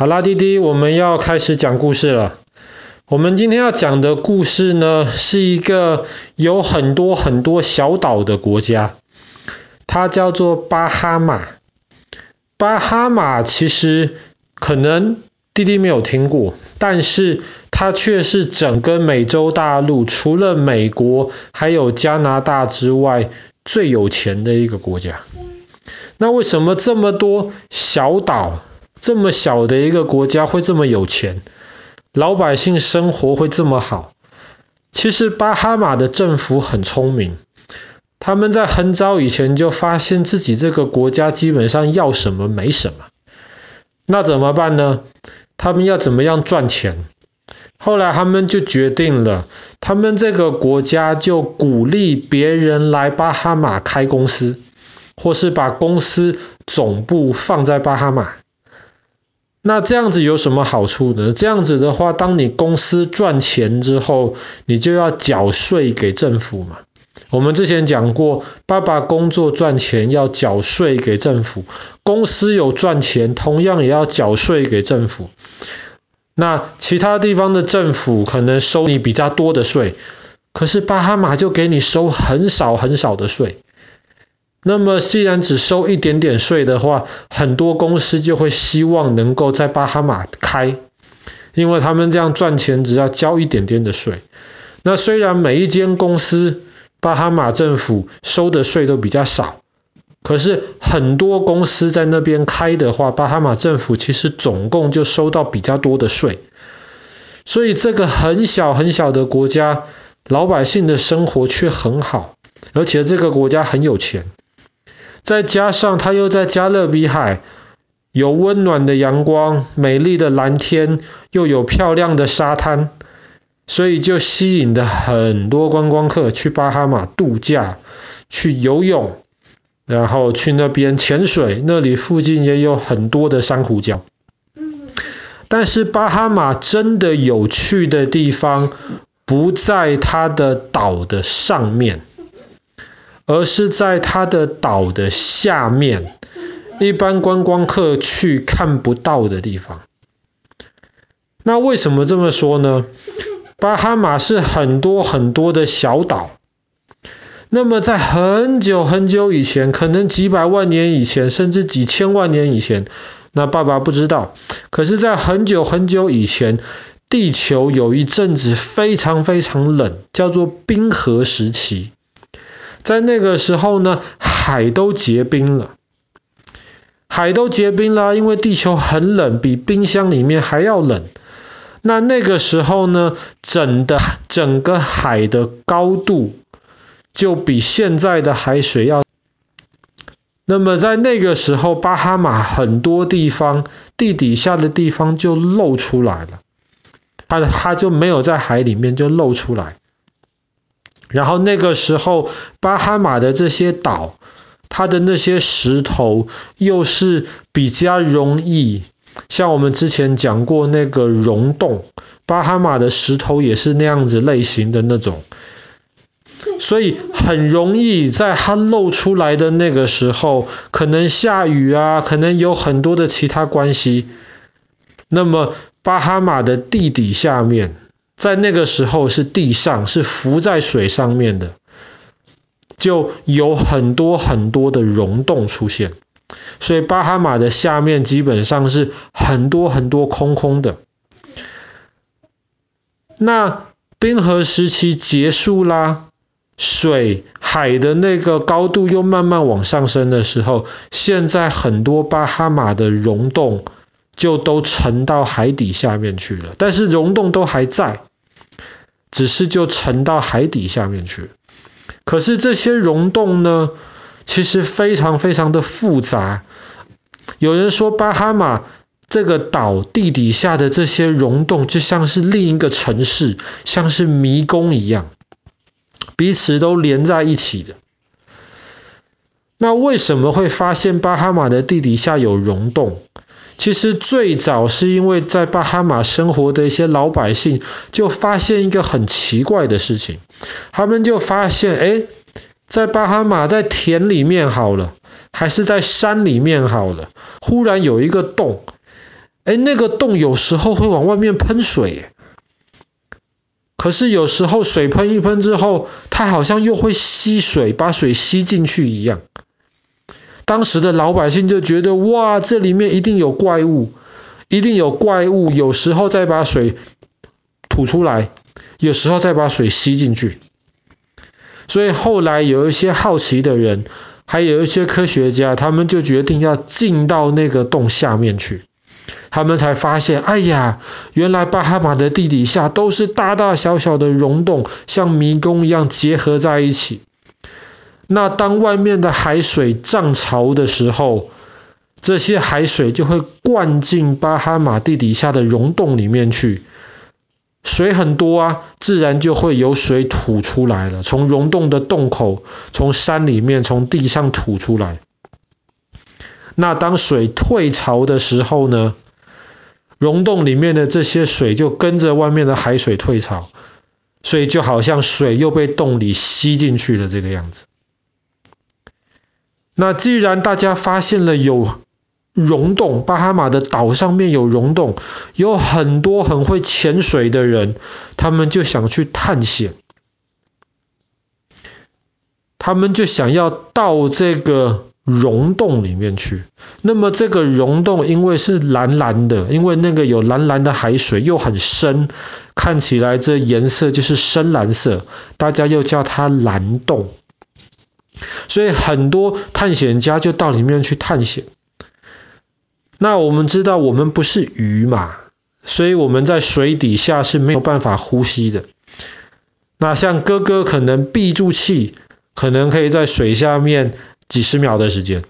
好啦，弟弟，我们要开始讲故事了。我们今天要讲的故事呢，是一个有很多很多小岛的国家，它叫做巴哈马。巴哈马其实可能弟弟没有听过，但是它却是整个美洲大陆除了美国还有加拿大之外最有钱的一个国家。那为什么这么多小岛？这么小的一个国家会这么有钱，老百姓生活会这么好。其实巴哈马的政府很聪明，他们在很早以前就发现自己这个国家基本上要什么没什么，那怎么办呢？他们要怎么样赚钱？后来他们就决定了，他们这个国家就鼓励别人来巴哈马开公司，或是把公司总部放在巴哈马。那这样子有什么好处呢？这样子的话，当你公司赚钱之后，你就要缴税给政府嘛。我们之前讲过，爸爸工作赚钱要缴税给政府，公司有赚钱，同样也要缴税给政府。那其他地方的政府可能收你比较多的税，可是巴哈马就给你收很少很少的税。那么，既然只收一点点税的话，很多公司就会希望能够在巴哈马开，因为他们这样赚钱只要交一点点的税。那虽然每一间公司巴哈马政府收的税都比较少，可是很多公司在那边开的话，巴哈马政府其实总共就收到比较多的税。所以这个很小很小的国家，老百姓的生活却很好，而且这个国家很有钱。再加上它又在加勒比海，有温暖的阳光、美丽的蓝天，又有漂亮的沙滩，所以就吸引了很多观光客去巴哈马度假、去游泳，然后去那边潜水。那里附近也有很多的珊瑚礁。但是巴哈马真的有趣的地方，不在它的岛的上面。而是在它的岛的下面，一般观光客去看不到的地方。那为什么这么说呢？巴哈马是很多很多的小岛。那么在很久很久以前，可能几百万年以前，甚至几千万年以前，那爸爸不知道。可是，在很久很久以前，地球有一阵子非常非常冷，叫做冰河时期。在那个时候呢，海都结冰了，海都结冰了，因为地球很冷，比冰箱里面还要冷。那那个时候呢，整的整个海的高度就比现在的海水要。那么在那个时候，巴哈马很多地方地底下的地方就露出来了，它它就没有在海里面就露出来。然后那个时候，巴哈马的这些岛，它的那些石头又是比较容易，像我们之前讲过那个溶洞，巴哈马的石头也是那样子类型的那种，所以很容易在它露出来的那个时候，可能下雨啊，可能有很多的其他关系，那么巴哈马的地底下面。在那个时候是地上，是浮在水上面的，就有很多很多的溶洞出现，所以巴哈马的下面基本上是很多很多空空的。那冰河时期结束啦，水海的那个高度又慢慢往上升的时候，现在很多巴哈马的溶洞就都沉到海底下面去了，但是溶洞都还在。只是就沉到海底下面去，可是这些溶洞呢，其实非常非常的复杂。有人说巴哈马这个岛地底下的这些溶洞就像是另一个城市，像是迷宫一样，彼此都连在一起的。那为什么会发现巴哈马的地底下有溶洞？其实最早是因为在巴哈马生活的一些老百姓就发现一个很奇怪的事情，他们就发现，哎，在巴哈马在田里面好了，还是在山里面好了，忽然有一个洞，哎，那个洞有时候会往外面喷水，可是有时候水喷一喷之后，它好像又会吸水，把水吸进去一样。当时的老百姓就觉得，哇，这里面一定有怪物，一定有怪物，有时候再把水吐出来，有时候再把水吸进去。所以后来有一些好奇的人，还有一些科学家，他们就决定要进到那个洞下面去。他们才发现，哎呀，原来巴哈马的地底下都是大大小小的溶洞，像迷宫一样结合在一起。那当外面的海水涨潮的时候，这些海水就会灌进巴哈马地底下的溶洞里面去。水很多啊，自然就会有水吐出来了，从溶洞的洞口，从山里面，从地上吐出来。那当水退潮的时候呢，溶洞里面的这些水就跟着外面的海水退潮，所以就好像水又被洞里吸进去了这个样子。那既然大家发现了有溶洞，巴哈马的岛上面有溶洞，有很多很会潜水的人，他们就想去探险，他们就想要到这个溶洞里面去。那么这个溶洞因为是蓝蓝的，因为那个有蓝蓝的海水，又很深，看起来这颜色就是深蓝色，大家又叫它蓝洞。所以很多探险家就到里面去探险。那我们知道我们不是鱼嘛，所以我们在水底下是没有办法呼吸的。那像哥哥可能闭住气，可能可以在水下面几十秒的时间，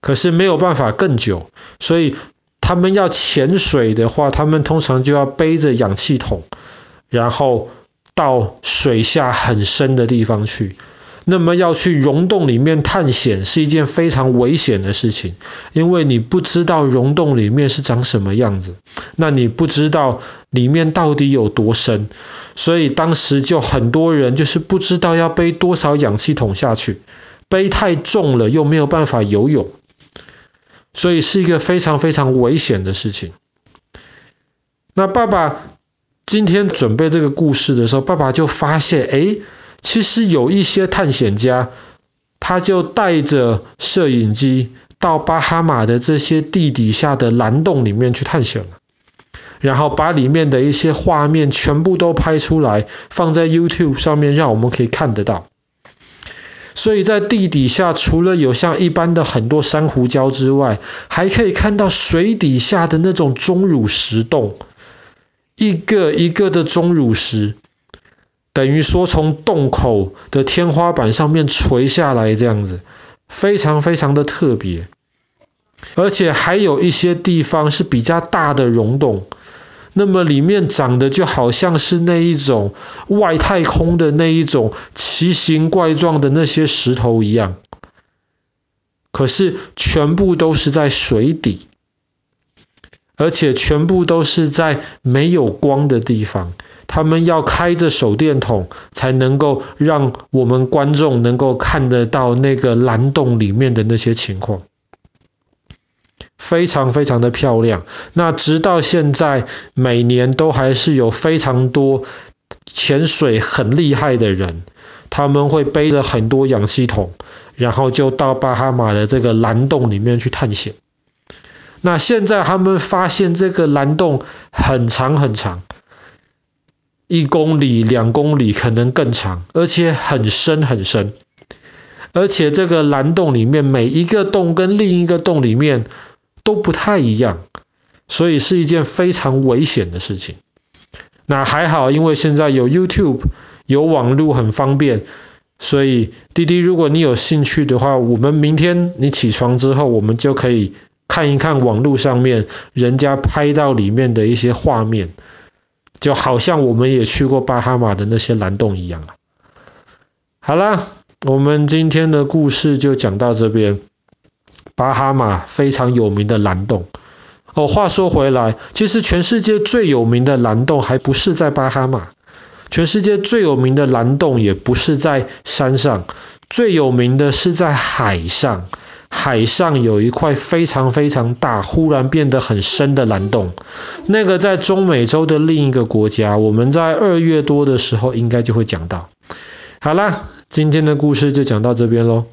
可是没有办法更久。所以他们要潜水的话，他们通常就要背着氧气筒，然后到水下很深的地方去。那么要去溶洞里面探险是一件非常危险的事情，因为你不知道溶洞里面是长什么样子，那你不知道里面到底有多深，所以当时就很多人就是不知道要背多少氧气筒下去，背太重了又没有办法游泳，所以是一个非常非常危险的事情。那爸爸今天准备这个故事的时候，爸爸就发现，诶。其实有一些探险家，他就带着摄影机到巴哈马的这些地底下的蓝洞里面去探险了，然后把里面的一些画面全部都拍出来，放在 YouTube 上面，让我们可以看得到。所以在地底下，除了有像一般的很多珊瑚礁之外，还可以看到水底下的那种钟乳石洞，一个一个的钟乳石。等于说从洞口的天花板上面垂下来这样子，非常非常的特别，而且还有一些地方是比较大的溶洞，那么里面长的就好像是那一种外太空的那一种奇形怪状的那些石头一样，可是全部都是在水底，而且全部都是在没有光的地方。他们要开着手电筒，才能够让我们观众能够看得到那个蓝洞里面的那些情况，非常非常的漂亮。那直到现在，每年都还是有非常多潜水很厉害的人，他们会背着很多氧气筒，然后就到巴哈马的这个蓝洞里面去探险。那现在他们发现这个蓝洞很长很长。一公里、两公里可能更长，而且很深很深，而且这个蓝洞里面每一个洞跟另一个洞里面都不太一样，所以是一件非常危险的事情。那还好，因为现在有 YouTube，有网络很方便，所以弟弟，如果你有兴趣的话，我们明天你起床之后，我们就可以看一看网络上面人家拍到里面的一些画面。就好像我们也去过巴哈马的那些蓝洞一样。好啦，我们今天的故事就讲到这边。巴哈马非常有名的蓝洞。哦，话说回来，其实全世界最有名的蓝洞还不是在巴哈马，全世界最有名的蓝洞也不是在山上，最有名的是在海上。海上有一块非常非常大，忽然变得很深的蓝洞。那个在中美洲的另一个国家，我们在二月多的时候应该就会讲到。好啦，今天的故事就讲到这边喽。